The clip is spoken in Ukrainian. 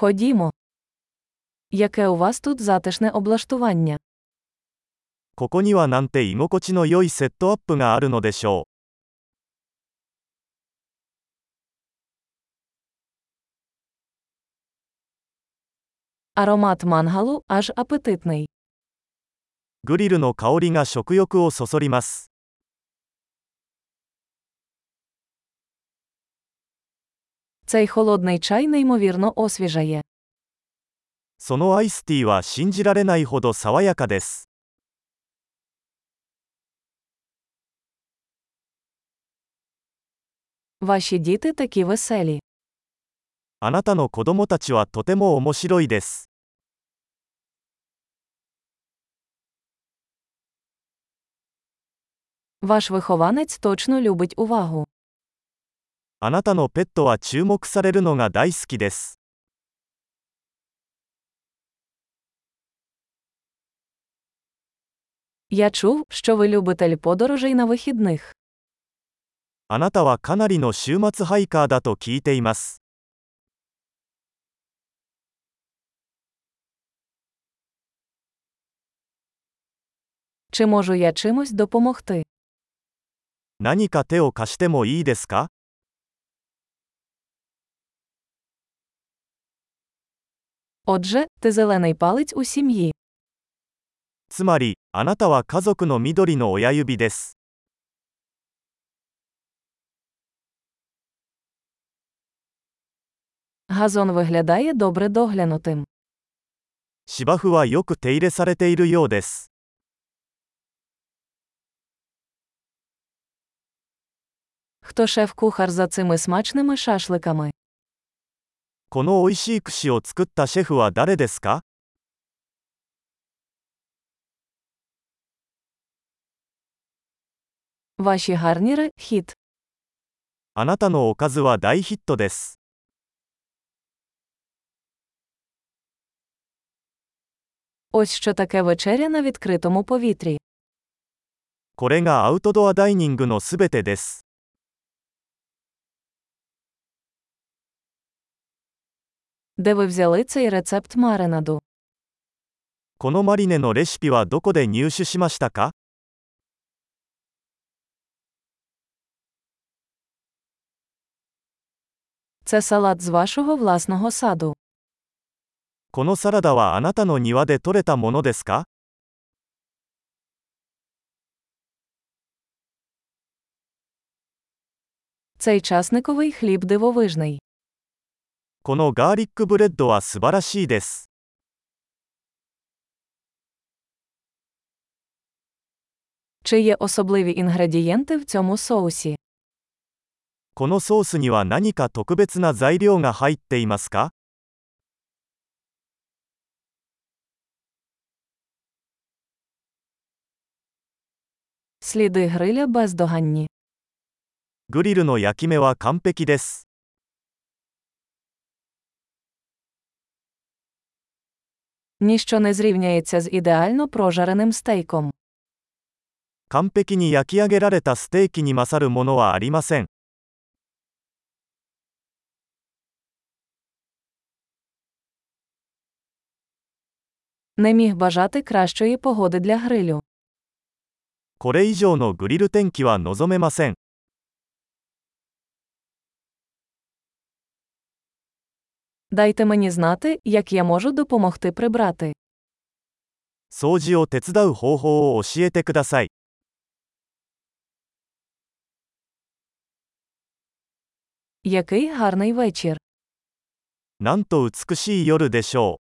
Ходімо. Яке у вас тут затишне облаштування? ここにはなんて居心地の良いセットアップがあるのでしょ Аромат мангалу аж апетитний. う。グリルの香りが食欲をそそります。 Цей холодний чай неймовірно освіжає. そのアイスティーは信じられないほど爽やかです。 Ваші діти такі веселі. あなたの子供たちはとても面白いです。 Ваш вихованець точно любить увагу. あなたのペットは注目されるのが大好きです。 Я чув, що ви любитель подорожей на вихідних. あなたはかなりの週末ハイカーだと聞いています。 Чи можу я чимось допомогти? 何か手を貸してもいいですか Отже, ти зелений палець у сім'ї. つまり、あなたは家族の緑の親指です。 Газон виглядає добре доглянутим. 芝生はよく手入れされているようです。 Хто шеф-кухар за цими смачними шашликами? この美味しい串を作ったシェフは誰ですか Ваші гарніри хіт. あなたのおかずは大ヒットです。 Ось що таке вечеря на відкритому повітрі. これがアウトドアダイニングのすべてです。 Де ви взяли цей рецепт маринаду? このマリネのレシピはどこで入手しましたか Це салат з вашого власного саду. このサラダはあなたの庭で採れたものですか Цей часниковий хліб дивовижний. このガーリックブレッドは素晴らしいです。 Чи є особливі інгредієнти в цьому соусі? このソースには何か特別な材料が入っていますか Сліди гриля бездоганні. グリルの焼き目は完璧です。 Ніщо не зрівняється з ідеально прожареним стейком. 完璧に焼き上げられたステーキに勝るものはありません。 Не міг бажати кращої погоди для грилю. これ以上のグリル天気は望めません。 Дайте мені знати, як я можу допомогти прибрати. 掃除を手伝う方法を教えてください。 Який гарний вечір! なんと美しい夜でしょう。